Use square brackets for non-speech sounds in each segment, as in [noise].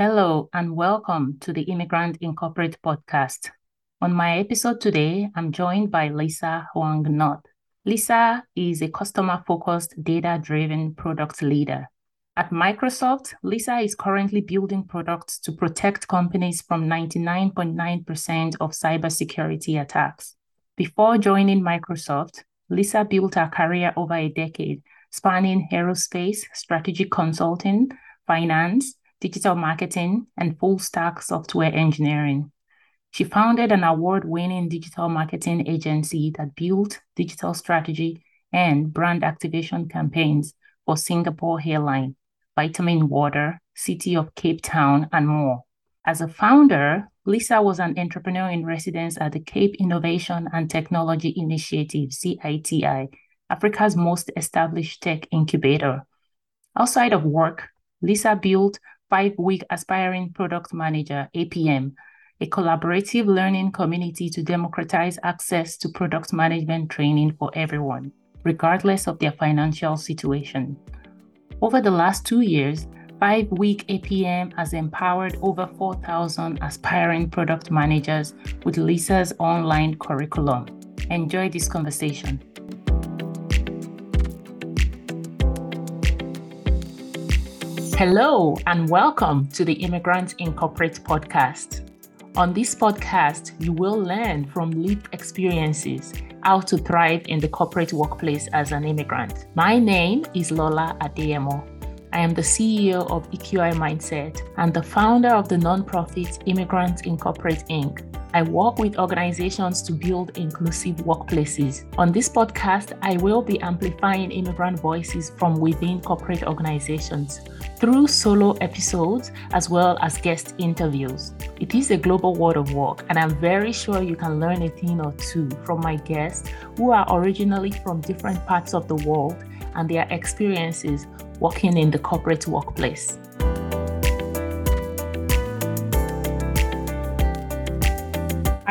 Hello, and welcome to the Immigrant In Corporate podcast. On my episode today, I'm joined by Lisa Huang-North. Lisa is a customer focused, data driven product leader. At Microsoft, Lisa is currently building products to protect companies from 99.9% of cybersecurity attacks. Before joining Microsoft, Lisa built her career over a decade, spanning aerospace, strategic consulting, finance, digital marketing, and full stack software engineering. She founded an award winning digital marketing agency that built digital strategy and brand activation campaigns for Singapore Airline, Vitamin Water, City of Cape Town, and more. As a founder, Lisa was an entrepreneur in residence at the Cape Innovation and Technology Initiative, CITI, Africa's most established tech incubator. Outside of work, Lisa built Five Week Aspiring Product Manager, APM, a collaborative learning community to democratize access to product management training for everyone, regardless of their financial situation. Over the last two years, Five Week APM has empowered over 4,000 aspiring product managers with Lisa's online curriculum. Enjoy this conversation. Hello, and welcome to the Immigrant In Corporate podcast. On this podcast, you will learn from lived experiences how to thrive in the corporate workplace as an immigrant. My name is Lola Adeyemo. I am the CEO of EQI Mindset and the founder of the nonprofit Immigrant In Corporate Inc. I work with organizations to build inclusive workplaces. On this podcast, I will be amplifying immigrant voices from within corporate organizations through solo episodes as well as guest interviews. It is a global world of work, and I'm very sure you can learn a thing or two from my guests who are originally from different parts of the world and their experiences working in the corporate workplace.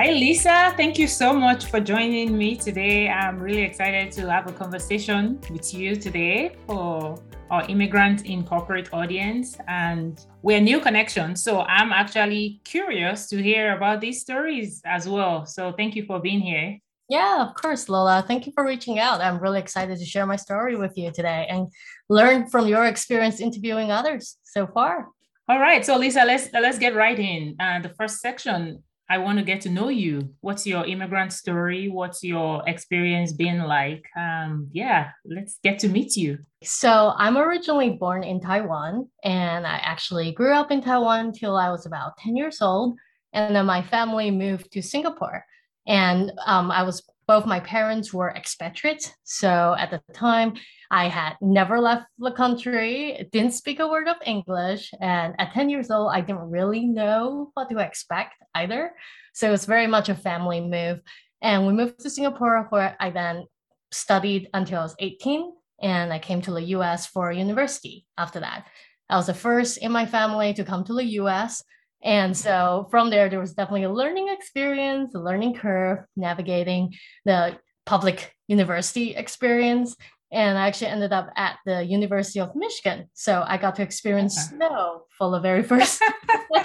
Hi, Lisa. Thank you so much for joining me today. I'm really excited to have a conversation with you today for our immigrant in corporate audience. And we're new connections. So I'm actually curious to hear about these stories as well. So thank you for being here. Yeah, of course, Lola. Thank you for reaching out. I'm really excited to share my story with you today and learn from your experience interviewing others so far. All right, so Lisa, let's let's get right in. Uh, the first section I want to get to know you. What's your immigrant story? What's your experience been like? Um, yeah, let's get to meet you. So, I'm originally born in Taiwan, and I actually grew up in Taiwan till I was about 10 years old. And then my family moved to Singapore. And um, I was both my parents were expatriates. So at the time, I had never left the country, didn't speak a word of English. And at 10 years old, I didn't really know what to expect either. So it was very much a family move. And we moved to Singapore, where I then studied until I was 18. And I came to the US for university after that. I was the first in my family to come to the US. And so from there, there was definitely a learning experience, a learning curve, navigating the public university experience. And I actually ended up at the University of Michigan. So I got to experience okay. snow for the very first time.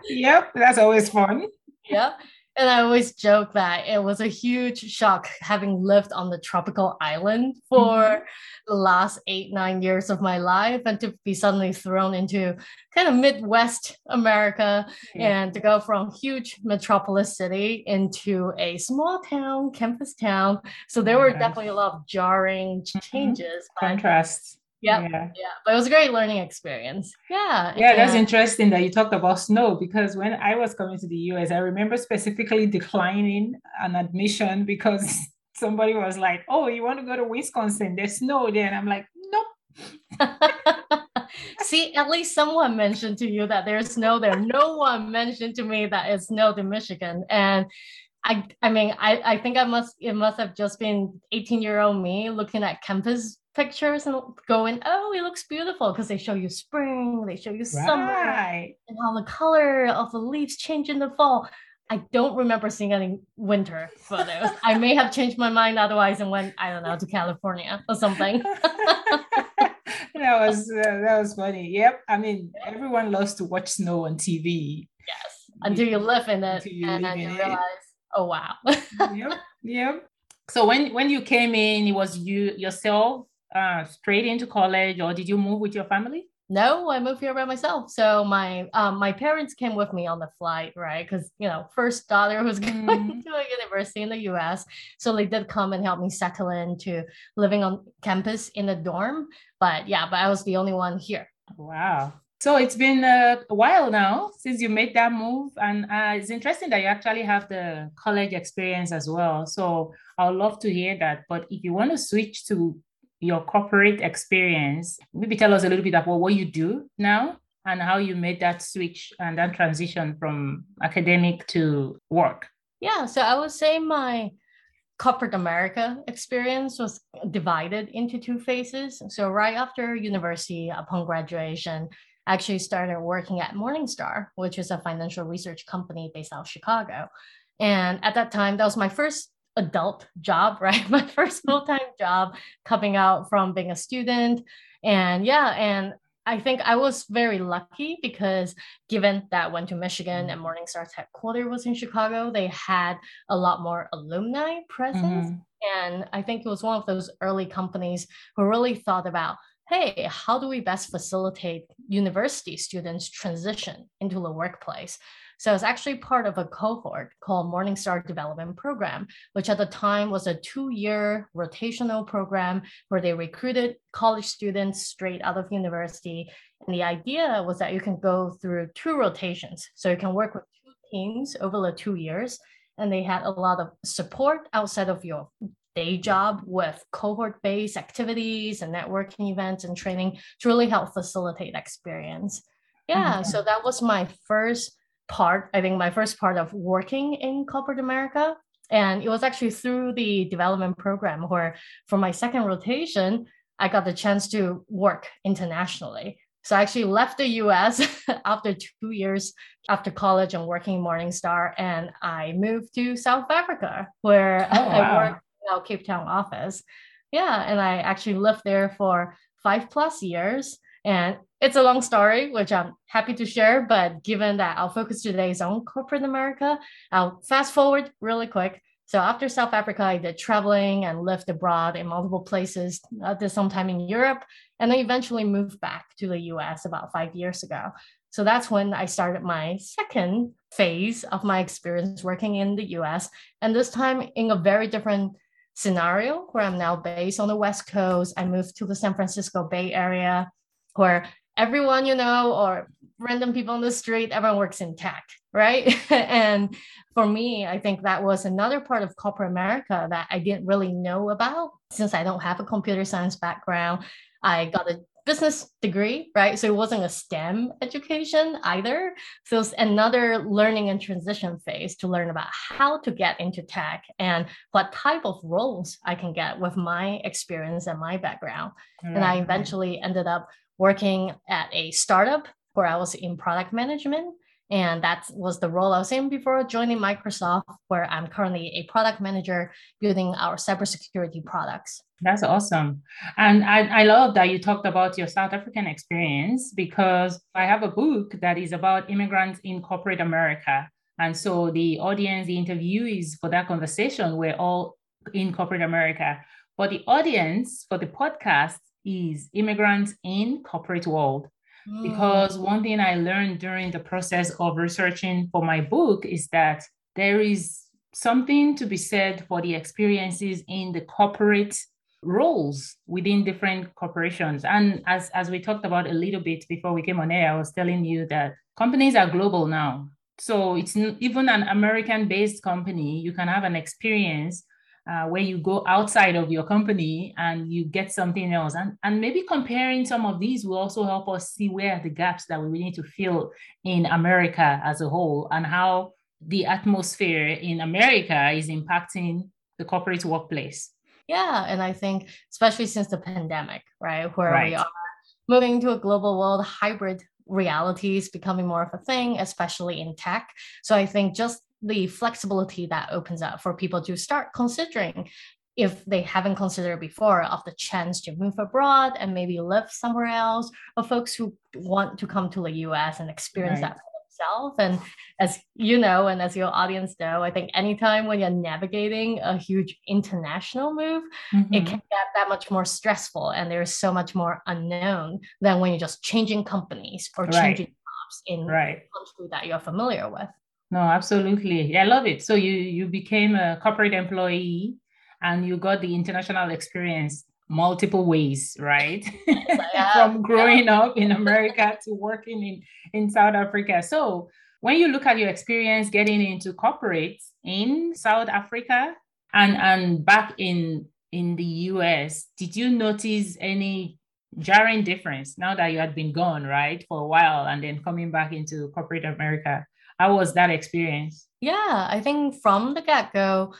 [laughs] yep, that's always fun. [laughs] Yep. And I always joke that it was a huge shock having lived on the tropical island for mm-hmm. the last eight, nine years of my life and to be suddenly thrown into kind of Midwest America yeah. and to go from huge metropolis city into a small town, campus town. So there were definitely a lot of jarring mm-hmm. changes. Contrasts. Yeah, yeah, but it was a great learning experience. Yeah, yeah, that's interesting that you talked about snow because when I was coming to the US, I remember specifically declining an admission because [laughs] somebody was like, "Oh, you want to go to Wisconsin? There's snow there," and I'm like, "Nope." [laughs] See, at least someone mentioned to you that there's snow there. No one mentioned to me that it's snow in Michigan, and I, I mean, I, I think I must, it must have just been 18 year old me looking at campus pictures and going, oh, it looks beautiful because they show you spring, they show you summer, right. and how the color of the leaves change in the fall. I don't remember seeing any winter photos. I may have changed my mind otherwise and went, I don't know, to California or something. [laughs] that was uh, that was funny. Yep. I mean, everyone loves to watch snow on TV. Yes. Until you live in it and then you realize, it. Oh wow. yep. Yep. So when when you came in, it was you yourself uh, straight into college, or did you move with your family? No, I moved here by myself. So my um, my parents came with me on the flight, right? Because you know, first daughter was [laughs] going mm. to a university in the U.S., so they did come and help me settle into living on campus in the dorm. But yeah, but I was the only one here. Wow. So it's been a while now since you made that move, and uh, it's interesting that you actually have the college experience as well. So I would love to hear that. But if you want to switch to your corporate experience, maybe tell us a little bit about what you do now and how you made that switch and that transition from academic to work. Yeah, so I would say my corporate America experience was divided into two phases. So right after university, upon graduation, actually started working at Morningstar, which is a financial research company based out of Chicago. And at that time, that was my first adult job, [laughs] right? My first full time job coming out from being a student. And yeah, and I think I was very lucky because given that I went to Michigan and Morningstar's headquarters was in Chicago, they had a lot more alumni presence. Mm-hmm. And I think it was one of those early companies who really thought about hey, how do we best facilitate university students transition into the workplace? So it's actually part of a cohort called Morningstar Development Program, which at the time was a two-year rotational program where they recruited college students straight out of university. And the idea was that you can go through two rotations. So you can work with two teams over the two years. And they had a lot of support outside of your day job with cohort based activities and networking events and training to really help facilitate experience. Yeah, mm-hmm. so that was my first part, I think my first part of working in corporate America. And it was actually through the development program where for my second rotation, I got the chance to work internationally. So I actually left the US [laughs] after two years after college and working Morningstar, and I moved to South Africa where oh, wow. I worked our Cape Town office. Yeah, and I actually lived there for five plus years. And it's a long story, which I'm happy to share. But given that our focus today is on corporate America, I'll fast forward really quick. So after South Africa, I did traveling and lived abroad in multiple places. I did some time in Europe, and then eventually moved back to the US about five years ago. So that's when I started my second phase of my experience working in the US, and this time in a very different scenario where I'm now based on the West Coast. I moved to the San Francisco Bay Area where everyone you know or random people on the street, everyone works in tech, right? [laughs] and for me, I think that was another part of corporate America that I didn't really know about since I don't have a computer science background. I got a business degree, right? So it wasn't a STEM education either. So it's another learning and transition phase to learn about how to get into tech and what type of roles I can get with my experience and my background. Right. And I mm-hmm. eventually ended up working at a startup where I was in product management and that was the role I was in before joining Microsoft, where I'm currently a product manager building our cybersecurity products. That's awesome. And I, I love that you talked about your South African experience because I have a book that is about immigrants in corporate America. And so the audience, the interviewees for that conversation were all in corporate America. But the audience for the podcast is immigrants in corporate world. Mm. Because one thing I learned during the process of researching for my book is that there is something to be said for the experiences in the corporate roles within different corporations. And as, as we talked about a little bit before we came on air, I was telling you that companies are global now. So it's even an American based company, you can have an experience uh, where you go outside of your company and you get something else. And, and maybe comparing some of these will also help us see where the gaps that we need to fill in America as a whole and how the atmosphere in America is impacting the corporate workplace. Yeah. And I think, especially since the pandemic, right, where right. we are moving to a global world, hybrid realities becoming more of a thing, especially in tech. So I think just the flexibility that opens up for people to start considering if they haven't considered before of the chance to move abroad and maybe live somewhere else, or folks who want to come to the US and experience right. that for themselves. And as you know, and as your audience know, I think anytime when you're navigating a huge international move, mm-hmm. it can get that much more stressful and there's so much more unknown than when you're just changing companies or right. changing jobs in right. country that you're familiar with. No, absolutely. I love it. So you you became a corporate employee and you got the international experience multiple ways, right? [laughs] From growing up in America to working in, in South Africa. So when you look at your experience getting into corporate in South Africa and, and back in in the US, did you notice any jarring difference now that you had been gone, right, for a while and then coming back into corporate America? How was that experience? Yeah, I think from the get go,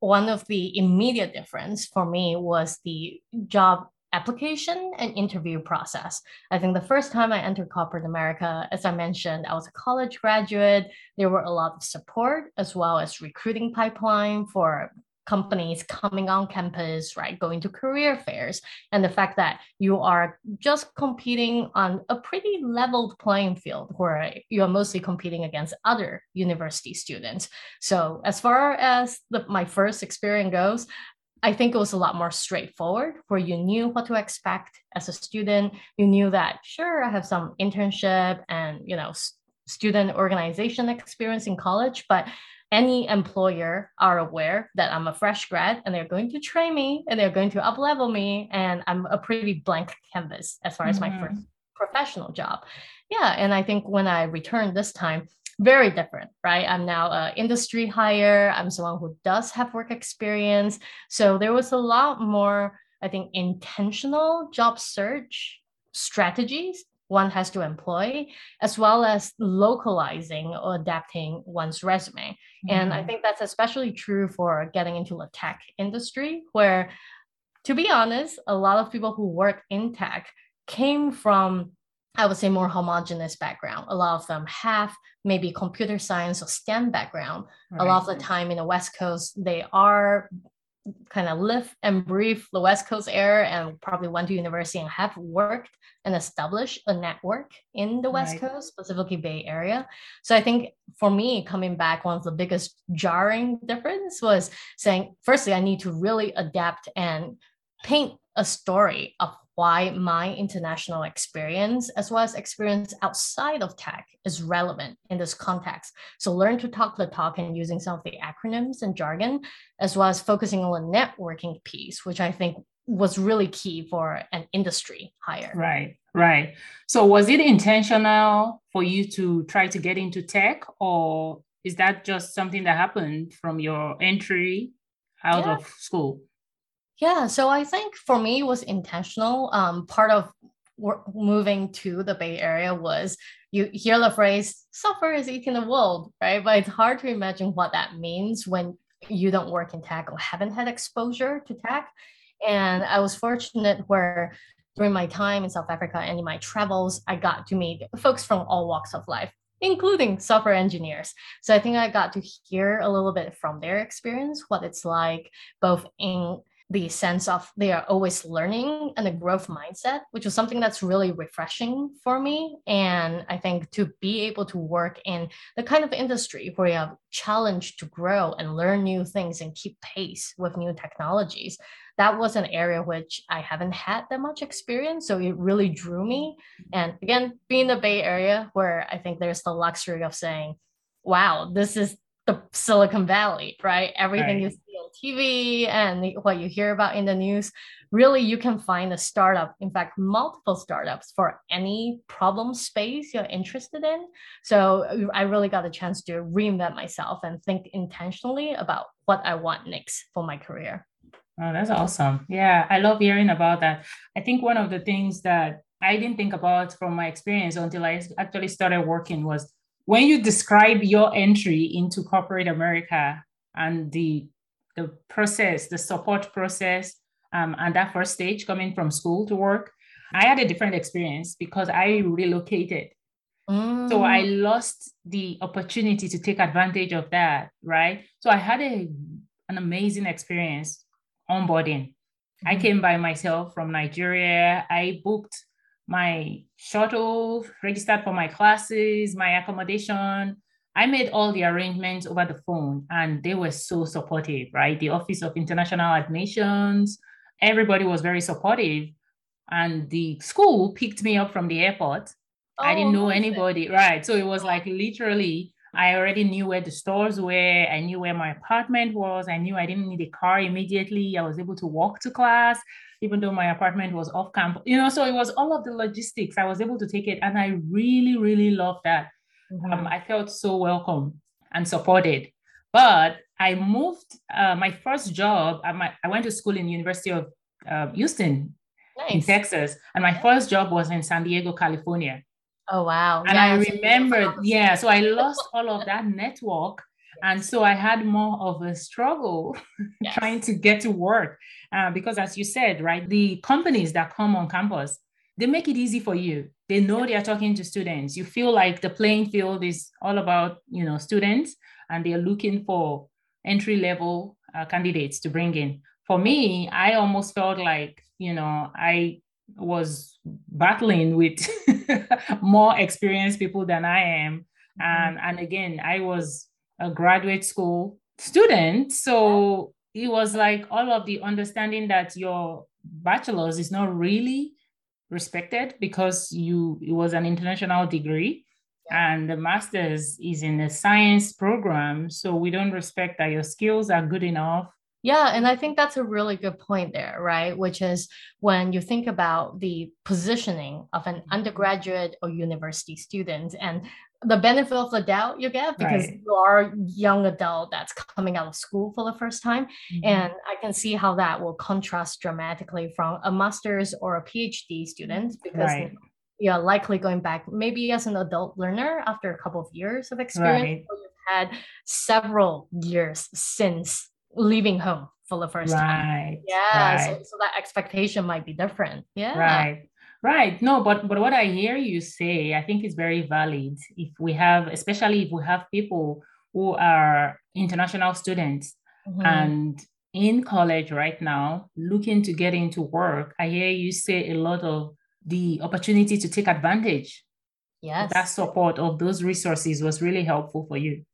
one of the immediate difference for me was the job application and interview process. I think the first time I entered corporate America, as I mentioned, I was a college graduate. There were a lot of support as well as recruiting pipeline for companies coming on campus, right, going to career fairs, and the fact that you are just competing on a pretty leveled playing field where you're mostly competing against other university students. So as far as the, my first experience goes, I think it was a lot more straightforward where you knew what to expect as a student. You knew that, sure, I have some internship and, you know, student organization experience in college, but any employer are aware that I'm a fresh grad and they're going to train me and they're going to up level me and I'm a pretty blank canvas as far as mm-hmm. my first professional job. Yeah, and I think when I returned this time, very different, right? I'm now an industry hire. I'm someone who does have work experience. So there was a lot more, I think, intentional job search strategies one has to employ, as well as localizing or adapting one's resume. Mm-hmm. And I mm-hmm. think that's especially true for getting into the tech industry, where, to be honest, a lot of people who work in tech came from I would say more homogenous background. A lot of them have maybe computer science or STEM background. Right. A lot of the time in the West Coast, they are kind of live and breathe the West Coast air and probably went to university and have worked and established a network in the West right. Coast, specifically Bay Area. So I think for me, coming back, one of the biggest jarring difference was saying, firstly, I need to really adapt and paint a story of why my international experience as well as experience outside of tech is relevant in this context. So learn to talk the talk and using some of the acronyms and jargon, as well as focusing on the networking piece, which I think was really key for an industry hire. Right, right. So was it intentional for you to try to get into tech or is that just something that happened from your entry out yeah. of school? Yeah, so I think for me it was intentional. Um, part of moving to the Bay Area was you hear the phrase "software is eating the world," right? But it's hard to imagine what that means when you don't work in tech or haven't had exposure to tech. And I was fortunate where during my time in South Africa and in my travels, I got to meet folks from all walks of life, including software engineers. So I think I got to hear a little bit from their experience, what it's like both in the sense of they are always learning and a growth mindset, which was something that's really refreshing for me. And I think to be able to work in the kind of industry where you have challenge to grow and learn new things and keep pace with new technologies, that was an area which I haven't had that much experience. So it really drew me. And again, being the Bay Area, where I think there's the luxury of saying, wow, this is the Silicon Valley, right? Everything right. on TV and what you hear about in the news, really you can find a startup, in fact, multiple startups for any problem space you're interested in. So uh, I really got a chance to reinvent myself and think intentionally about what I want next for my career. Oh, that's awesome. Yeah, I love hearing about that. I think one of the things that I didn't think about from my experience until I actually started working was when you describe your entry into corporate America and the the process, the support process, um, and that first stage coming from school to work, I had a different experience because I relocated. Mm. So I mm. lost the opportunity to take advantage of that, right? So I had a an amazing experience onboarding. Mm-hmm. I came by myself from Nigeria. I booked my shuttle, registered for my classes, my accommodation. I made all the arrangements over the phone and they were so supportive, right? The Office of International Admissions, everybody was very supportive. And the school picked me up from the airport. Oh, I didn't oh, know anybody, right? So it was like literally, I already knew where the stores were. I knew where my apartment was. I knew I didn't need a car immediately. I was able to walk to class, even though my apartment was off campus. You know, so it was all of the logistics. I was able to take it. And I really, really loved that. Um, I felt so welcome and supported. But I moved, uh, my first job, I, my, I went to school in University of uh, Houston nice. in Texas. And my first job was in San Diego, California. Oh, wow. And yeah, I remember, yeah, so I [laughs] lost all of that network. And so I had more of a struggle [laughs] yes. trying to get to work. Uh, because as you said, right, the companies that come on campus, they make it easy for you. They know they are talking to students. You feel like the playing field is all about, you know, students and they're looking for entry level uh, candidates to bring in. For me, I almost felt like, you know, I was battling with [laughs] more experienced people than I am. Mm-hmm. And, and again, I was a graduate school student. So it was like all of the understanding that your bachelor's is not really respected because you it was an international degree. And the master's is in a science program so we don't respect that your skills are good enough yeah, and I think that's a really good point there, right? Which is when you think about the positioning of an undergraduate or university student and the benefit of the doubt you get because right. you are a young adult that's coming out of school for the first time. Mm-hmm. And I can see how that will contrast dramatically from a master's or a PhD student because right. you're likely going back maybe as an adult learner after a couple of years of experience. Right. You've had several years since leaving home for the first right. time. Yeah. Right. So, so that expectation might be different. Yeah. Right. Right. No, but but what I hear you say, I think is very valid. If we have, especially if we have people who are international students mm-hmm. and in college right now, looking to get into work, I hear you say a lot of the opportunity to take advantage. Yes. That support of those resources was really helpful for you.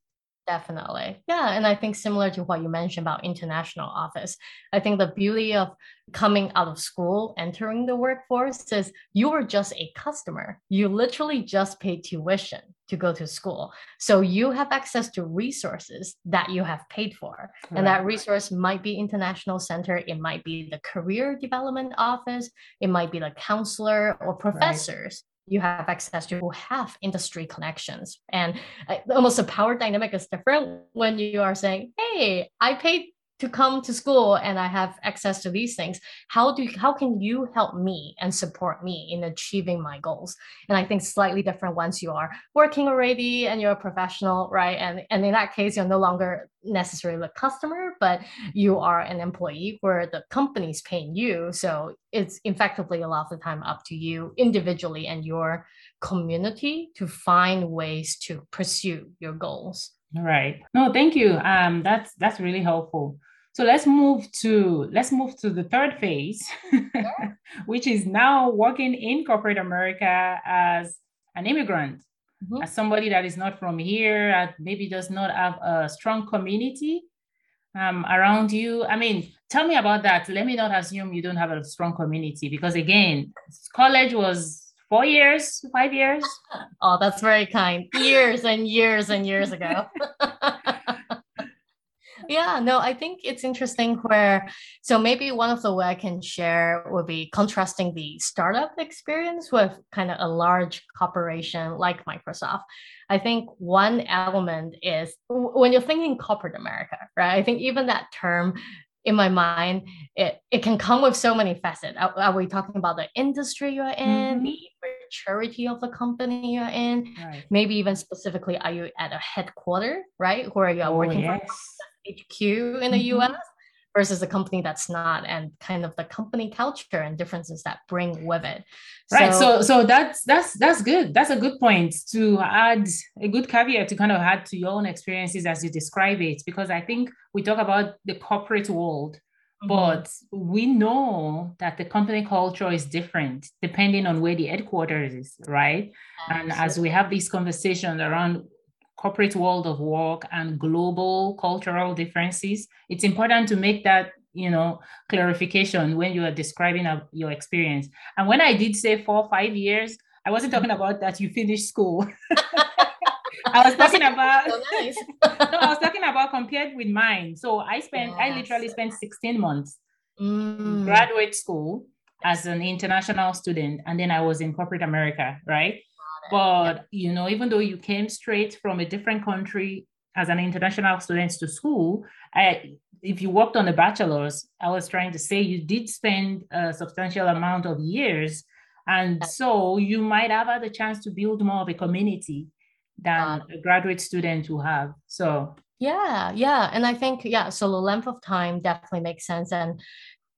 Definitely. Yeah. And I think similar to what you mentioned about international office, I think the beauty of coming out of school, entering the workforce is you are just a customer. You literally just pay tuition to go to school. So you have access to resources that you have paid for. Right. And that resource might be international center, it might be the career development office, it might be the counselor or professors you have access to who have industry connections. And uh, almost the power dynamic is different when you are saying, hey, I paid to come to school and I have access to these things. How do how can you help me and support me in achieving my goals? And I think slightly different once you are working already and you're a professional, right? And and in that case, you're no longer necessarily a customer, but you are an employee where the company's paying you. So it's effectively a lot of the time up to you individually and your community to find ways to pursue your goals. Right. No, thank you. Um, that's that's really helpful. So let's move to let's move to the third phase, [laughs] which is now working in corporate America as an immigrant, mm-hmm. as somebody that is not from here, that maybe does not have a strong community um, around you. I mean, tell me about that. Let me not assume you don't have a strong community because again, college was four years, five years. [laughs] Oh, that's very kind. Years and years and years ago. [laughs] Yeah, no, I think it's interesting where, so maybe one of the way I can share would be contrasting the startup experience with kind of a large corporation like Microsoft. I think one element is when you're thinking corporate America, right? I think even that term in my mind, it, it can come with so many facets. Are, are we talking about the industry you're in, mm-hmm. the maturity of the company you're in? Right. Maybe even specifically, are you at a headquarter, right? Where you're oh, working yes. for HQ in the mm-hmm. US versus a company that's not and kind of the company culture and differences that bring with it right so so that's that's that's good that's a good point to add a good caveat to kind of add to your own experiences as you describe it because i think we talk about the corporate world Mm-hmm. But we know that the company culture is different depending on where the headquarters is, right? Absolutely. And as we have these conversations around corporate world of work and global cultural differences, it's important to make that you know clarification when you are describing a, your experience. And when I did say four five years, I wasn't talking about that you finished school. [laughs] I was talking [laughs] about so nice. [laughs] no, I was talking about compared with mine. So I spent yes. I literally spent 16 months mm. graduate school as an international student and then I was in corporate America, right? But you know, even though you came straight from a different country as an international student to school, I if you worked on a bachelor's, I was trying to say you did spend a substantial amount of years. And so you might have had a chance to build more of a community than a graduate student will have. So yeah, yeah. And I think, yeah, so the length of time definitely makes sense. And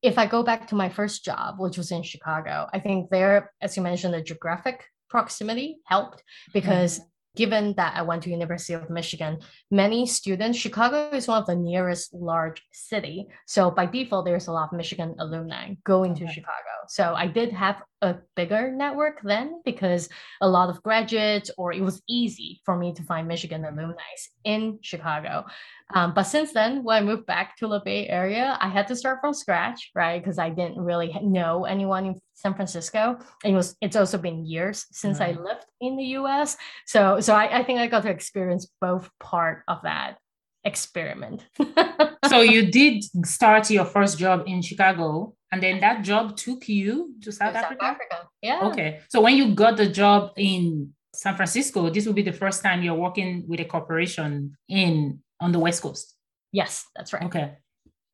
if I go back to my first job, which was in Chicago, I think there, as you mentioned, the geographic proximity helped because mm-hmm given that I went to University of Michigan, many students, Chicago is one of the nearest large city. So by default, there's a lot of Michigan alumni going okay. to Chicago. So I did have a bigger network then because a lot of graduates, or it was easy for me to find Michigan alumni in Chicago. Um, but since then, when I moved back to the Bay Area, I had to start from scratch, right? Because I didn't really know anyone in San Francisco. And it was it's also been years since I lived in the US. So so I, I think I got to experience both part of that experiment. [laughs] so you did start your first job in Chicago and then that job took you to South, Africa? South Africa? Yeah. Okay. So when you got the job in San Francisco, this will be the first time you're working with a corporation in on the West Coast. Yes, that's right. Okay.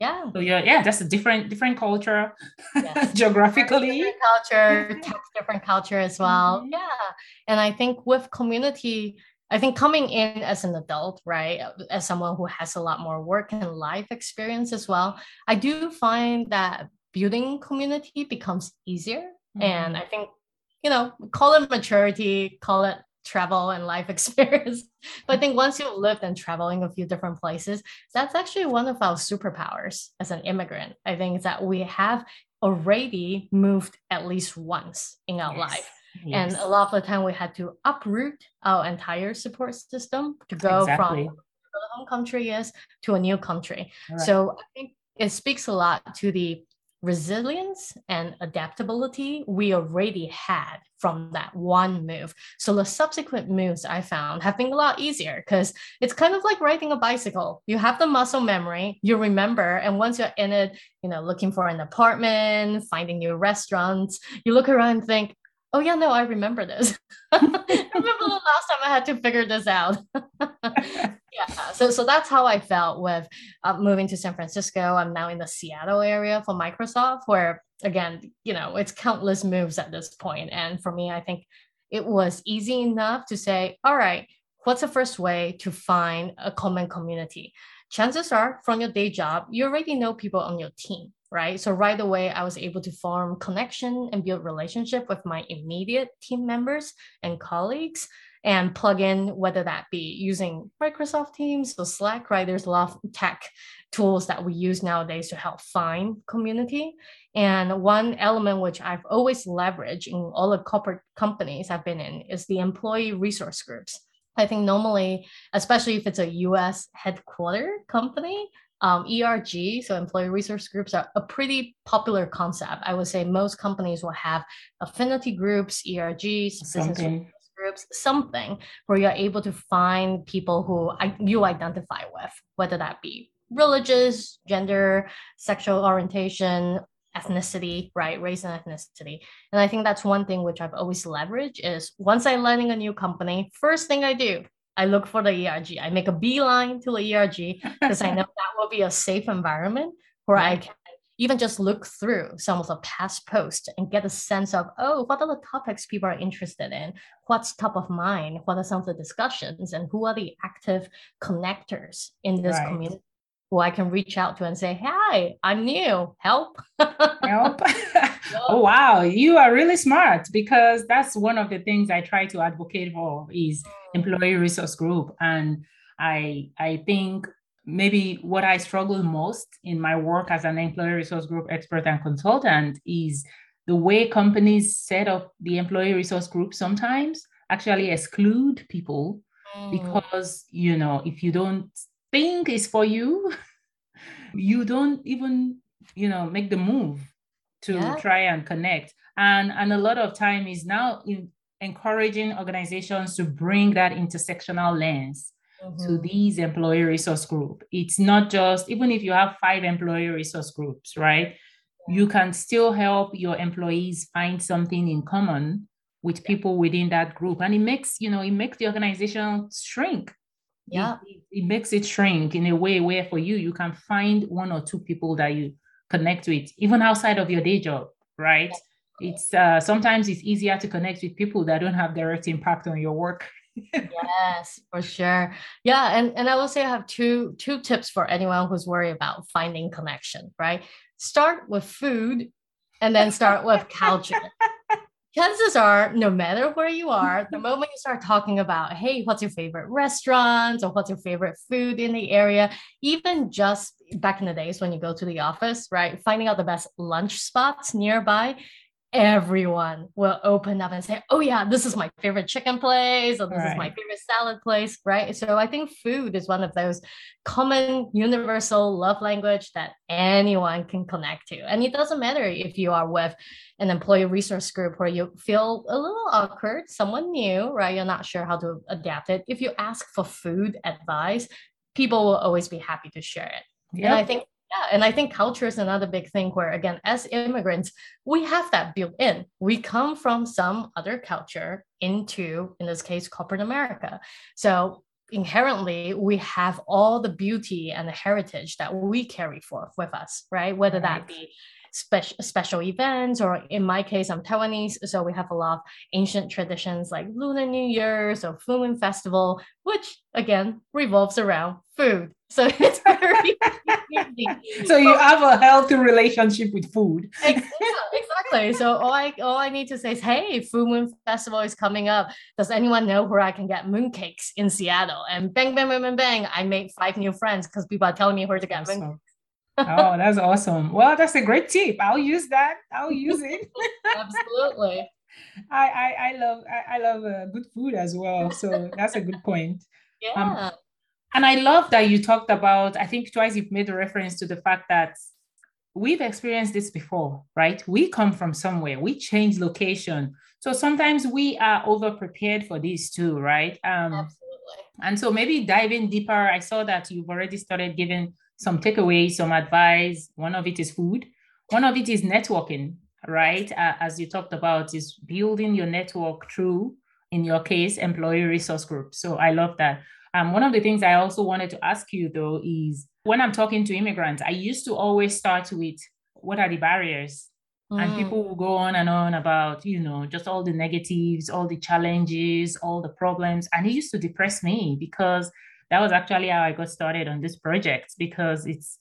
Yeah. So yeah, yeah, that's a different different culture yes. [laughs] geographically. Different culture, [laughs] different culture as well. Mm-hmm. Yeah. And I think with community, I think coming in as an adult, right, as someone who has a lot more work and life experience as well, I do find that building community becomes easier. Mm-hmm. And I think, you know, call it maturity, call it travel and life [laughs] experience. but I think once you've lived and traveling a few different places, that's actually one of our superpowers as an immigrant. I think that we have already moved at least once in our yes. life. Yes. And a lot of the time we had to uproot our entire support system to go exactly. from the home country is to a new country. Right. So I think it speaks a lot to the resilience and adaptability we already had from that one move. So the subsequent moves I found have been a lot easier because it's kind of like riding a bicycle. You have the muscle memory, you remember, and once you're in it, you know, looking for an apartment, finding new restaurants, you look around and think, oh yeah, no, I remember this. [laughs] I remember the last time I had to figure this out. [laughs] yeah, so so that's how I felt with uh, moving to San Francisco. I'm now in the Seattle area for Microsoft, where again, you know, it's countless moves at this point. And for me, I think it was easy enough to say, all right, what's the first way to find a common community? Chances are from your day job, you already know people on your team right? So right away, I was able to form connection and build relationship with my immediate team members and colleagues and plug in, whether that be using Microsoft Teams or Slack, right? There's a lot of tech tools that we use nowadays to help find community. And one element which I've always leveraged in all the corporate companies I've been in is the employee resource groups. I think normally, especially if it's a US headquarter company, um, ERG, so employee resource groups, are a pretty popular concept. I would say most companies will have affinity groups, ERGs, business groups, something where you're able to find people who you identify with, whether that be religious, gender, sexual orientation, ethnicity, right? Race and ethnicity. And I think that's one thing which I've always leveraged is once I land in a new company, first thing I do, I look for the ERG. I make a beeline to the ERG because I know [laughs] will be a safe environment where I can even just look through some of the past posts and get a sense of, oh, what are the topics people are interested in? What's top of mind? What are some of the discussions? And who are the active connectors in this right. community? Who I can reach out to and say, Hi, I'm new. Help. Help. [laughs] [laughs] oh wow, you are really smart because that's one of the things I try to advocate for is mm. employee resource group. And I I think maybe what I struggle most in my work as an employee resource group expert and consultant is the way companies set up the employee resource group sometimes actually exclude people mm. because you know if you don't think it's for you [laughs] you don't even you know make the move to yeah. try and connect and and a lot of time is now in encouraging organizations to bring that intersectional lens mm-hmm. to these employee resource group. It's not just even if you have five employee resource groups right you can still help your employees find something in common with people within that group. And it makes you know it makes the organization shrink. Yeah. it, it, makes it shrink in a way where for you you can find one or two people that you connect with even outside of your day job right? It's uh, sometimes it's easier to connect with people that don't have direct impact on your work yes for sure. Yeah and and i will say i have two two tips for anyone who's worried about finding connection right? Start with food and then start with culture [laughs] chances are, no matter where you are, the moment you start talking about, hey, what's your favorite restaurants or what's your favorite food in the area, even just back in the days when you go to the office, right, finding out the best lunch spots nearby, everyone will open up and say, Oh, yeah, this is my favorite chicken place, or this right. is my favorite salad place, right? So I think food is one of those common universal love language that anyone can connect to. And it doesn't matter if you are with an employee resource group where you feel a little awkward, someone new, right? You're not sure how to adapt it. If you ask for food advice, people will always be happy to share it. Yep. And I think yeah, and I think culture is another big thing where, again, as immigrants, we have that built in. We come from some other culture into, in this case, corporate America. So inherently, we have all the beauty and the heritage that we carry forth with us, right? Whether right. that be special special events or in my case i'm taiwanese so we have a lot of ancient traditions like lunar new year's or full moon festival which again revolves around food [laughs] so it's very [laughs] so you have a healthy relationship with food. exactly. So all I all I need to say is, hey, Full Moon Festival is coming up. Does anyone know where I can get mooncakes in Seattle? And bang, bang, bang, bang, bang. I made five new friends because people are telling me where to get awesome. Oh, that's awesome. Well, that's a great tip. I'll use that. I'll use it. [laughs] Absolutely. I, I I love I, I love uh, good food as well. So that's a good point. Um, yeah. Um, and I love that you talked about, I think twice you've made a reference to the fact that we've experienced this before, right? We come from somewhere, we change location. So sometimes we are over prepared for this too, right? Um, Absolutely. And so maybe diving deeper, I saw that you've already started giving some takeaways, some advice. One of it is food, one of it is networking, right? Uh, as you talked about, is building your network through, in your case, employee resource group. So I love that. Um, one of the things I also wanted to ask you though is when I'm talking to immigrants, I used to always start with what are the barriers? Mm. And people will go on and on about, you know, just all the negatives, all the challenges, all the problems. And it used to depress me because that was actually how I got started on this project because it's,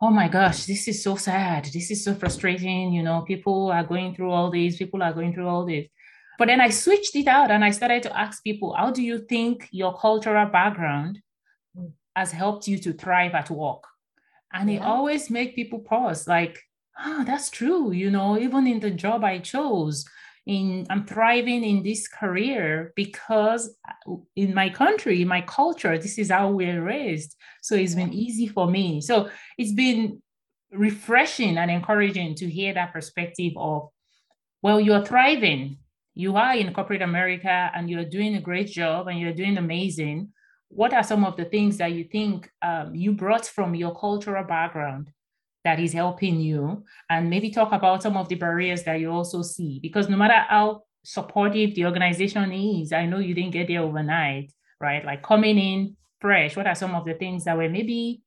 oh my gosh, this is so sad. This is so frustrating. You know, people are going through all this, people are going through all this. But then I switched it out and I started to ask people, how do you think your cultural background has helped you to thrive at work? And yeah. it always make people pause, like, ah, oh, that's true. You know, even in the job I chose, in I'm thriving in this career because in my country, my culture, this is how we're raised. So it's been easy for me. So it's been refreshing and encouraging to hear that perspective of, well, you're thriving you are in corporate America and you're doing a great job and you're doing amazing. What are some of the things that you think um, you brought from your cultural background that is helping you? And maybe talk about some of the barriers that you also see. Because no matter how supportive the organization is, I know you didn't get there overnight, right? Like coming in fresh, what are some of the things that were maybe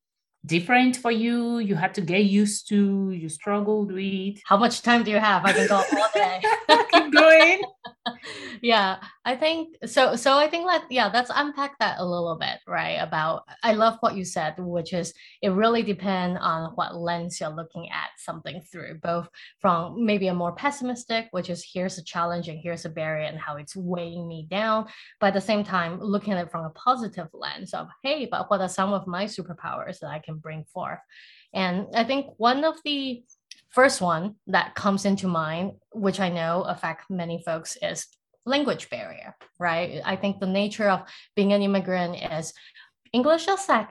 different for you you had to get used to you struggled with how much time do you have i can go all day [laughs] keep going [laughs] yeah, I think so. So I think that yeah, let's unpack that a little bit, right? About I love what you said, which is it really depends on what lens you're looking at something through, both from maybe a more pessimistic, which is here's a challenge and here's a barrier and how it's weighing me down, but at the same time looking at it from a positive lens of hey, but what are some of my superpowers that I can bring forth? And I think one of the First one that comes into mind, which I know affect many folks, is language barrier, right? I think the nature of being an immigrant is English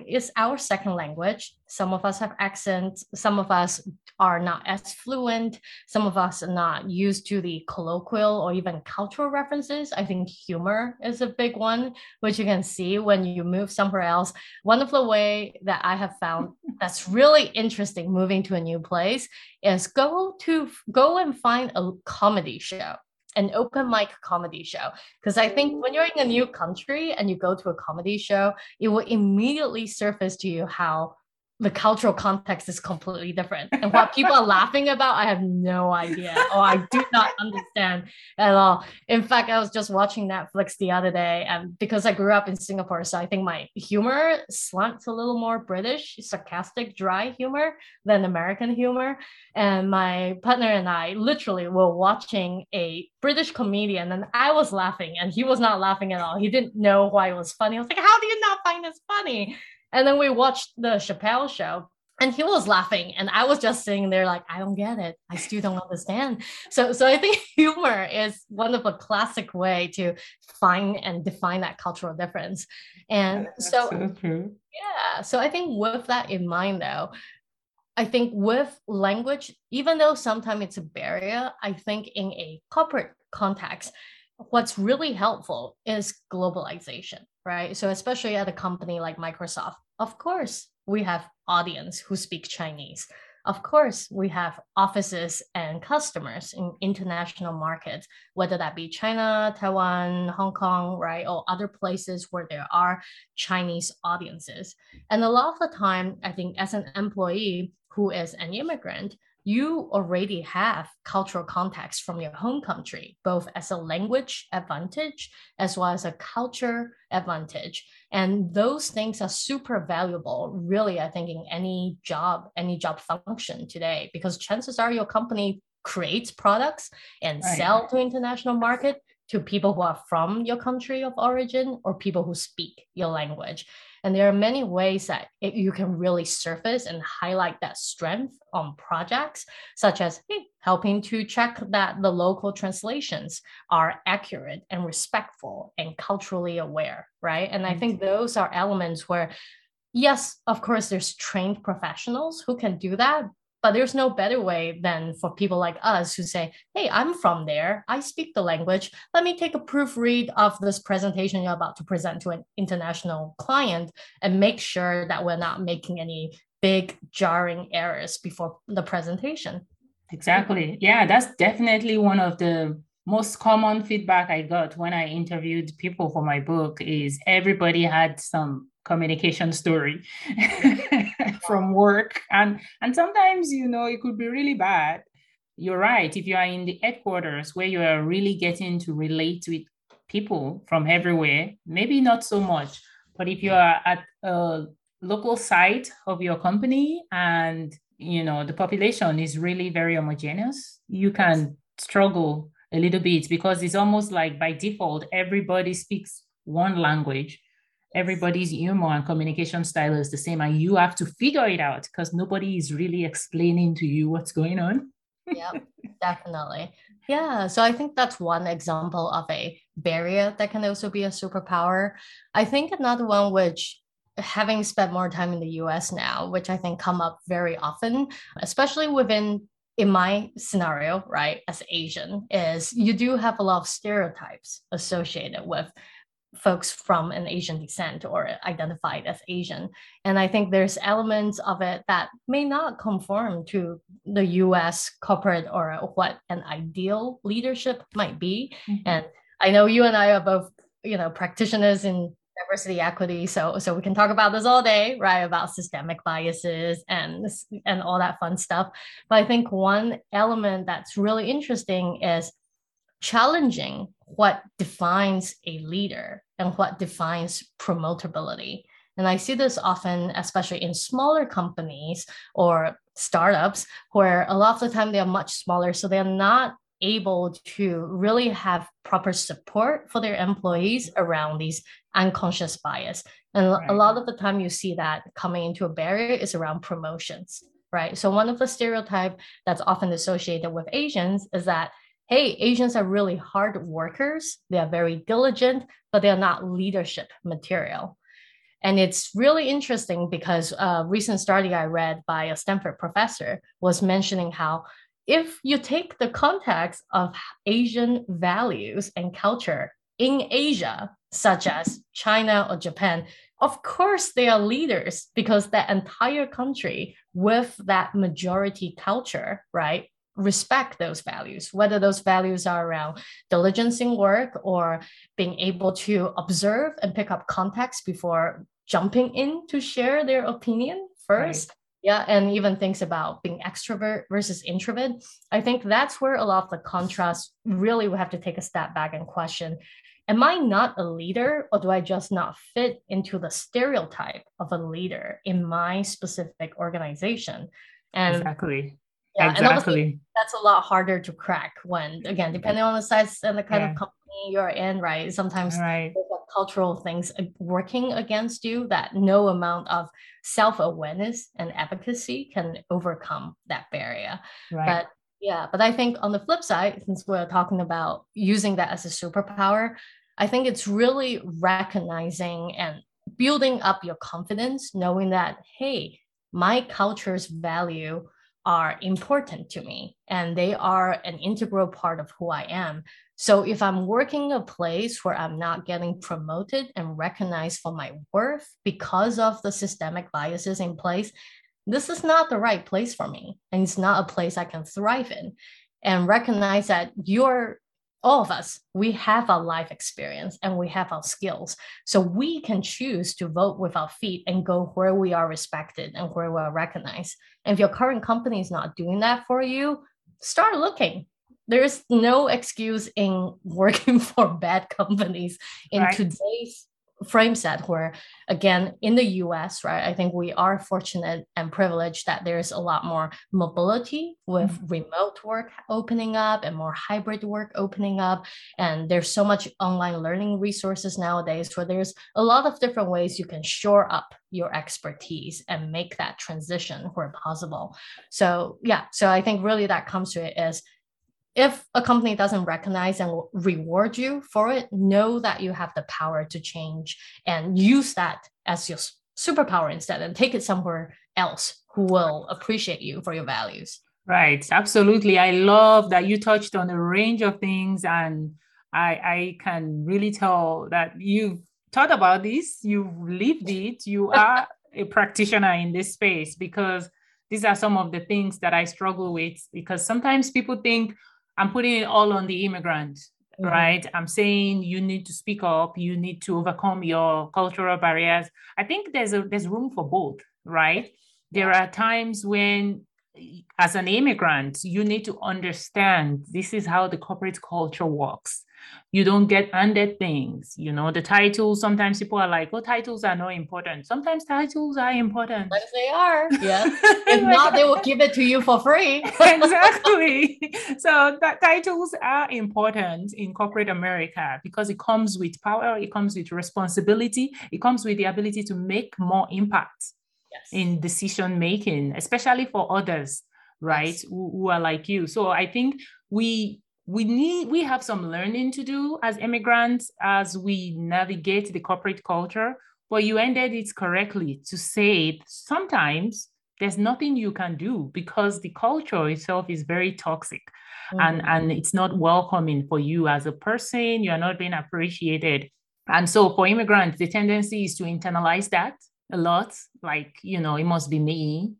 is our second language. Some of us have accents. Some of us are not as fluent. Some of us are not used to the colloquial or even cultural references. I think humor is a big one, which you can see when you move somewhere else. One of the way that I have found [laughs] that's really interesting moving to a new place is go to go and find a comedy show an open mic comedy show. Because I think when you're in a new country and you go to a comedy show, it will immediately surface to you how the cultural context is completely different. And what people are laughing about, I have no idea or I do not understand at all. In fact, I was just watching Netflix the other day and because I grew up in Singapore, so I think my humor slants a little more British, sarcastic, dry humor than American humor. And my partner and I literally were watching a British comedian and I was laughing and he was not laughing at all. He didn't know why it was funny. I was like, how do you not find this funny? And then we watched the Chappelle show and he was laughing and i was just sitting there like i don't get it. I still don't understand. So so i think [laughs] humor is one of a classic way to find and define that cultural difference. And so, so yeah so i think with that in mind though i think with language even though sometimes it's a barrier i think in a corporate context what's really helpful is globalization right? So especially at a company like Microsoft, of course, we have audience who speak Chinese. Of course, we have offices and customers in international markets, whether that be China, Taiwan, Hong Kong, right, or other places where there are Chinese audiences. And a lot of the time, I think as an employee who is an immigrant, you already have cultural context from your home country, both as a language advantage as well as a culture advantage. And those things are super valuable, really, I think, in any job, any job function today, because chances are your company creates products and right. sell to international market to people who are from your country of origin or people who speak your language. And there are many ways that it, you can really surface and highlight that strength on projects, such as hey, helping to check that the local translations are accurate and respectful and culturally aware, right? And I think mm-hmm. those are elements where yes, of course, there's trained professionals who can do that, but there's no better way than for people like us who say, hey, I'm from there. I speak the language. Let me take a proofread of this presentation you're about to present to an international client and make sure that we're not making any big jarring errors before the presentation. Exactly. Yeah, that's definitely one of the most common feedback I got when I interviewed people for my book is everybody had some communication story [laughs] from work. And and sometimes you know it could be really bad. You're right if you are in the headquarters where you are really getting to relate with people from everywhere maybe not so much but if you are at a local site of your company and you know the population is really very homogeneous you can struggle a little bit because it's almost like by default everybody speaks one language everybody's humor and communication style is the same and you have to figure it out because nobody is really explaining to you what's going on. [laughs] Yeah definitely. Yeah so i think that's one example of a barrier that can also be a superpower. I think another one which having spent more time in the us now which i think come up very often especially within in my scenario right as asian is you do have a lot of stereotypes associated with folks from an Asian descent or identified as Asian. And I think there's elements of it that may not conform to the US corporate or what an ideal leadership might be. Mm-hmm. And I know you and I are both, you know, practitioners in diversity equity so so we can talk about this all day right about systemic biases and and all that fun stuff but i think one element that's really interesting is challenging what defines a leader and what defines promotability. And I see this often, especially in smaller companies or startups, where a lot of the time they are much smaller. So they're not able to really have proper support for their employees around these unconscious bias. And right. a lot of the time you see that coming into a barrier is around promotions, right? So one of the stereotype that's often associated with Asians is that hey, Asians are really hard workers. They are very diligent, but they are not leadership material. And it's really interesting because a recent study I read by a Stanford professor was mentioning how if you take the context of Asian values and culture in Asia, such as China or Japan, of course they are leaders because that entire country with that majority culture, right, respect those values, whether those values are around diligence in work or being able to observe and pick up context before jumping in to share their opinion first. Right. Yeah, and even things about being extrovert versus introvert. I think that's where a lot of the contrast really we have to take a step back and question Am I not a leader, or do I just not fit into the stereotype of a leader in my specific organization? And exactly yeah, exactly. And that's a lot harder to crack when, again, depending on the size and the kind yeah. of company you're in, right? Sometimes right. cultural things uh, working against you that no amount of self awareness and advocacy can overcome that barrier. Right. But yeah, but I think on the flip side, since we're talking about using that as a superpower, I think it's really recognizing and building up your confidence, knowing that, hey, my culture's value are important to me and they are an integral part of who I am. So if I'm working a place where I'm not getting promoted and recognized for my worth because of the systemic biases in place, this is not the right place for me. And it's not a place I can thrive in. And recognize that you're all of us, we have our life experience and we have our skills. So we can choose to vote with our feet and go where we are respected and where we are recognized. And if your current company is not doing that for you, start looking. There's no excuse in [laughs] working for bad companies in right. today's frame set where again in the us right i think we are fortunate and privileged that there's a lot more mobility with mm-hmm. remote work opening up and more hybrid work opening up and there's so much online learning resources nowadays where there's a lot of different ways you can shore up your expertise and make that transition where possible so yeah so i think really that comes to it is if a company doesn't recognize and reward you for it, know that you have the power to change and use that as your superpower instead and take it somewhere else who will appreciate you for your values. Right, absolutely. I love that you touched on a range of things, and I, I can really tell that you've thought about this, you've lived it, you [laughs] are a practitioner in this space because these are some of the things that I struggle with because sometimes people think, I'm putting it all on the immigrant, mm-hmm. right? I'm saying you need to speak up, you need to overcome your cultural barriers. I think there's a there's room for both, right? There are times when as an immigrant, you need to understand this is how the corporate culture works you don't get handed things you know? The titles sometimes people are like oh titles are not important. Sometimes titles are important. Sometimes they are yeah. [laughs] If not they will give it to you for free. [laughs] [laughs] Exactly. So that titles are important in corporate america because it comes with power it comes with responsibility it comes with the ability to make more impact yes. in decision making especially for others right yes. who, who are like you. So i think we we need we have some learning to do as immigrants as we navigate the corporate culture but you ended it correctly to say sometimes there's nothing you can do because the culture itself is very toxic mm-hmm. and and it's not welcoming for you as a person. You are not being appreciated. And so for immigrants the tendency is to internalize that a lot. Like you know it must be me.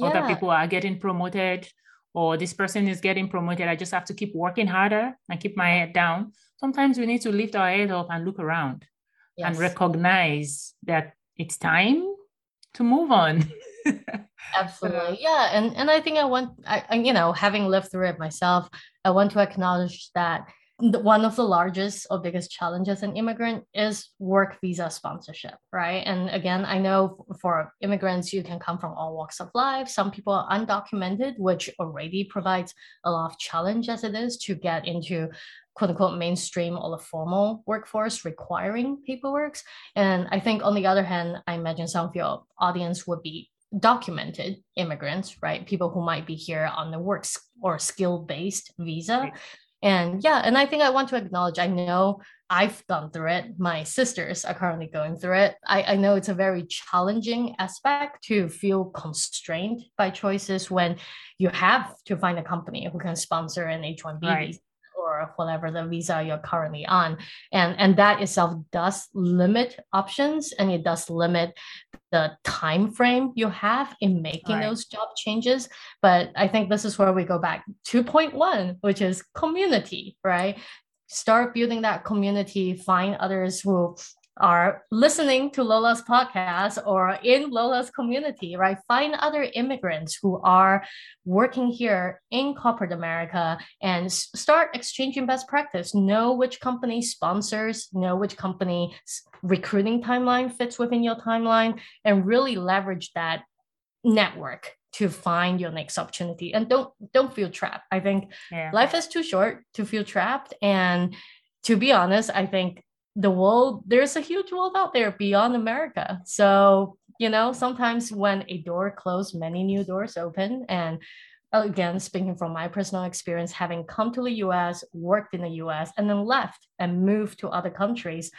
Yeah. other people are getting promoted or this person is getting promoted. I just have to keep working harder and keep my head down. Sometimes we need to lift our head up and look around yes. and recognize that it's time to move on. [laughs] Absolutely. Yeah. And and I think I want I you know, having lived through it myself, I want to acknowledge that one of the largest or biggest challenges in immigrant is work visa sponsorship, right? And again, I know for immigrants, you can come from all walks of life. Some people are undocumented, which already provides a lot of challenge as it is to get into quote unquote mainstream or the formal workforce requiring paperwork. And I think on the other hand, I imagine some of your audience would be documented immigrants, right? People who might be here on the works or skill based visa. And yeah, and I think I want to acknowledge, I know I've gone through it. My sisters are currently going through it. I, I know it's a very challenging aspect to feel constrained by choices when you have to find a company who can sponsor an H1B right. visa or whatever the visa you're currently on. And, and that itself does limit options and it does limit the time frame you have in making right. those job changes. But I think this is where we go back to point one, which is community, right? Start building that community, find others who are listening to Lola's podcast or in Lola's community, right? Find other immigrants who are working here in corporate America and start exchanging best practice. Know which company sponsors, know which company recruiting timeline fits within your timeline, and really leverage that network to find your next opportunity and don't don't feel trapped i think yeah. life is too short to feel trapped and to be honest i think the world there's a huge world out there beyond america. So you know sometimes when a door closed many new doors open. And again speaking from my personal experience having come to the us worked in the us and then left and moved to other countries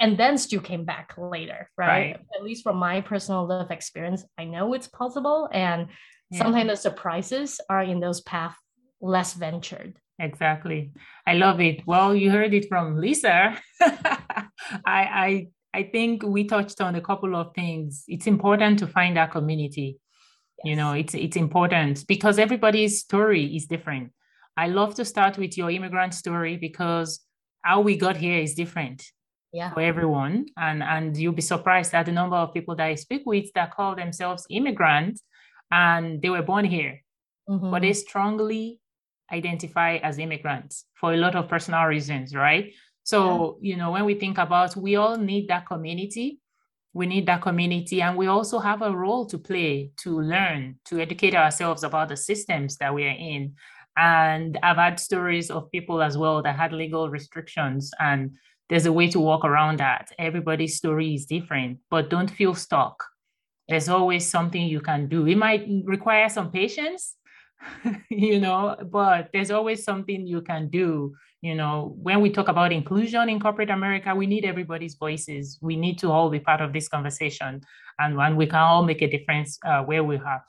and then still came back later right, right. at least from my personal life experience i know it's possible. And yeah. sometimes the surprises are in those paths less ventured Exactly. I love it. Well, you heard it from Lisa. [laughs] I, I I think we touched on a couple of things. It's important to find our community. Yes. You know, it's it's important because everybody's story is different. I love to start with your immigrant story because how we got here is different yeah. for everyone. And and you'll be surprised at the number of people that I speak with that call themselves immigrants and they were born here. Mm-hmm. But they strongly identify as immigrants for a lot of personal reasons, right? So, yeah. you know, when we think about we all need that community, we need that community, and we also have a role to play to learn, to educate ourselves about the systems that we are in. And I've had stories of people as well that had legal restrictions, and there's a way to walk around that. Everybody's story is different, but don't feel stuck. There's always something you can do. It might require some patience, [laughs] you know, but there's always something you can do. You know, when we talk about inclusion in corporate America, we need everybody's voices. We need to all be part of this conversation, and when we can all make a difference uh, where we are.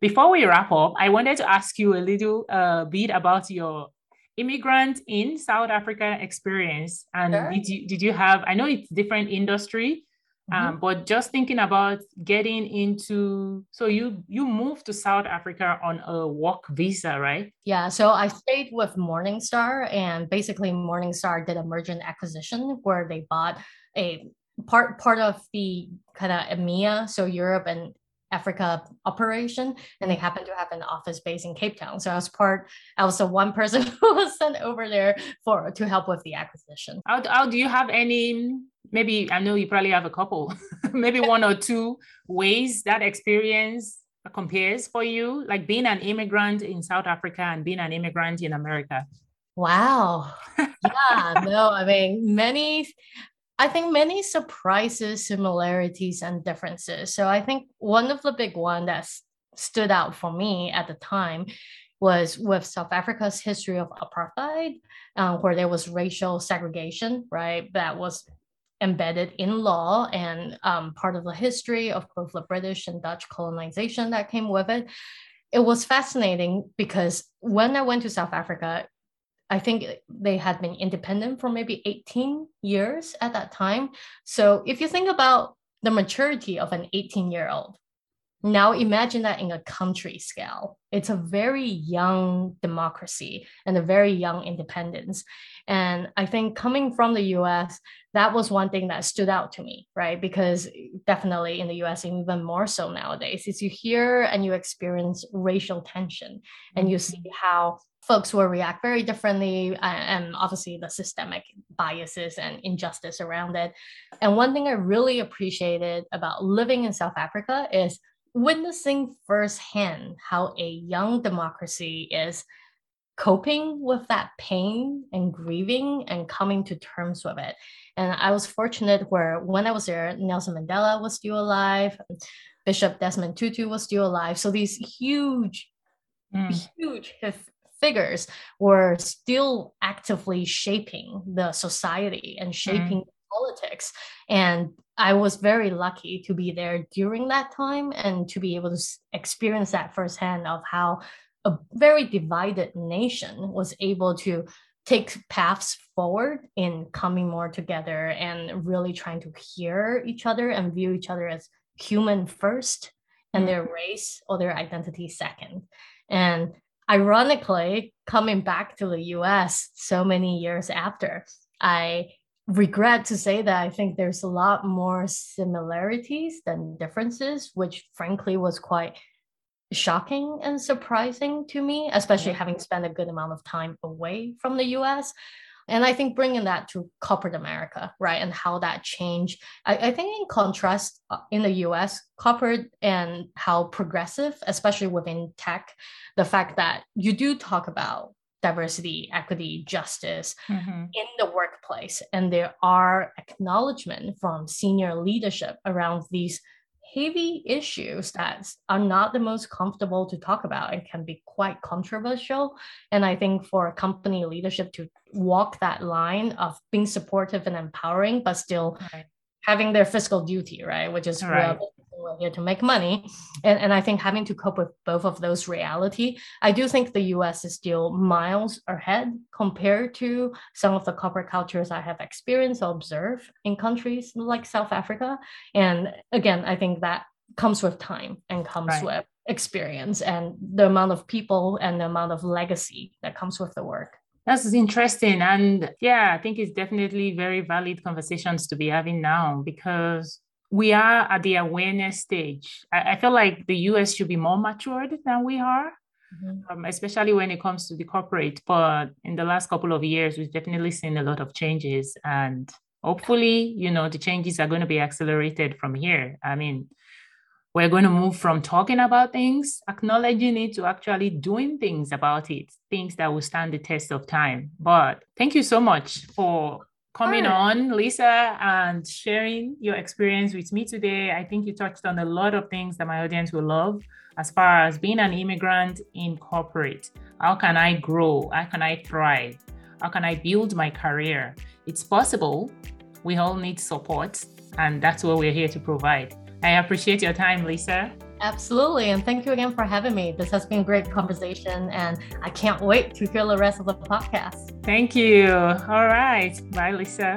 Before we wrap up, I wanted to ask you a little uh, bit about your immigrant in South Africa experience. And sure. did you did you have? I know it's different industry, Mm-hmm. Um, but just thinking about getting into so you you moved to South Africa on a work visa, right? Yeah. So I stayed with Morningstar, and basically Morningstar did a merger and acquisition where they bought a part part of the kind of EMEA, so Europe and Africa operation, and they mm-hmm. happened to have an office based in Cape Town. So I was part, I was the one person [laughs] who was sent over there for to help with the acquisition. How, how do you have any maybe I know you probably have a couple, [laughs] maybe one or two ways that experience compares for you, like being an immigrant in South Africa and being an immigrant in America? Wow. Yeah, no, I mean, many, I think many surprises, similarities, and differences. So I think one of the big one that stood out for me at the time was with South Africa's history of apartheid, uh, where there was racial segregation, right? That was embedded in law and um, part of the history of both the British and Dutch colonization that came with it. It was fascinating because when I went to South Africa, I think they had been independent for maybe 18 years at that time. So if you think about the maturity of an 18 year old, Now imagine that in a country scale. It's a very young democracy and a very young independence. And I think coming from the US, that was one thing that stood out to me, right? Because definitely in the US, even more so nowadays, is you hear and you experience racial tension and you see mm-hmm. how folks will react very differently and obviously the systemic biases and injustice around it. And one thing I really appreciated about living in South Africa is witnessing firsthand how a young democracy is coping with that pain and grieving and coming to terms with it. And I was fortunate where when I was there, Nelson Mandela was still alive, Bishop Desmond Tutu was still alive. So these huge, mm. huge figures were still actively shaping the society and shaping mm. politics. And I was very lucky to be there during that time and to be able to experience that firsthand of how a very divided nation was able to take paths forward in coming more together and really trying to hear each other and view each other as human first and their mm-hmm. race or their identity second. And ironically, coming back to the US so many years after, I regret to say that I think there's a lot more similarities than differences, which frankly was quite shocking and surprising to me, especially having spent a good amount of time away from the US. And I think bringing that to corporate America, right, and how that changed. I, I think, in contrast, uh, in the US, corporate and how progressive, especially within tech, the fact that you do talk about diversity, equity, justice mm-hmm. in the workplace. And there are acknowledgement from senior leadership around these heavy issues that are not the most comfortable to talk about and can be quite controversial. And I think for a company leadership to walk that line of being supportive and empowering, but still right. having their fiscal duty, right? Which is right we're here to make money. And, and I think having to cope with both of those reality, I do think the US is still miles ahead compared to some of the corporate cultures I have experienced or observed in countries like South Africa. And again, I think that comes with time and comes right. with experience and the amount of people and the amount of legacy that comes with the work. That's interesting. And yeah, I think it's definitely very valid conversations to be having now because we are at the awareness stage. I, I feel like the US should be more matured than we are. Mm-hmm. Um, especially when it comes to the corporate. But in the last couple of years, we've definitely seen a lot of changes, and hopefully, you know, the changes are going to be accelerated from here. I mean, we're going to move from talking about things, acknowledging it, to actually doing things about it, things that will stand the test of time. But thank you so much for coming on, Lisa, and sharing your experience with me today. I think you touched on a lot of things that my audience will love as far as being an immigrant in corporate. How can I grow? How can I thrive? How can I build my career? It's possible. We all need support, and that's what we're here to provide. I appreciate your time, Lisa. Absolutely. And thank you again for having me. This has been a great conversation, and I can't wait to hear the rest of the podcast. Thank you. All right. Bye, Lisa.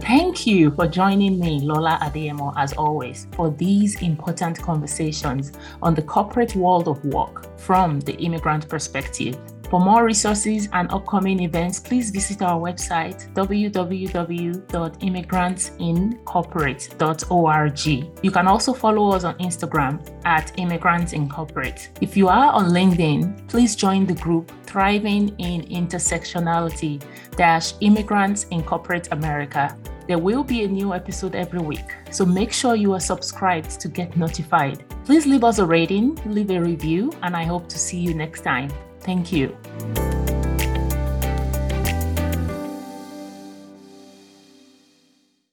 Thank you for joining me, Lola Adeyemo, as always, for these important conversations on the corporate world of work from the immigrant perspective. For more resources and upcoming events, please visit our website www.immigrantsincorporate.org. You can also follow us on Instagram at Immigrants In Corporate. If you are on LinkedIn, please join the group Thriving in Intersectionality dash Immigrants In Corporate America. There will be a new episode every week, so make sure you are subscribed to get notified. Please leave us a rating, leave a review, and I hope to see you next time. Thank you.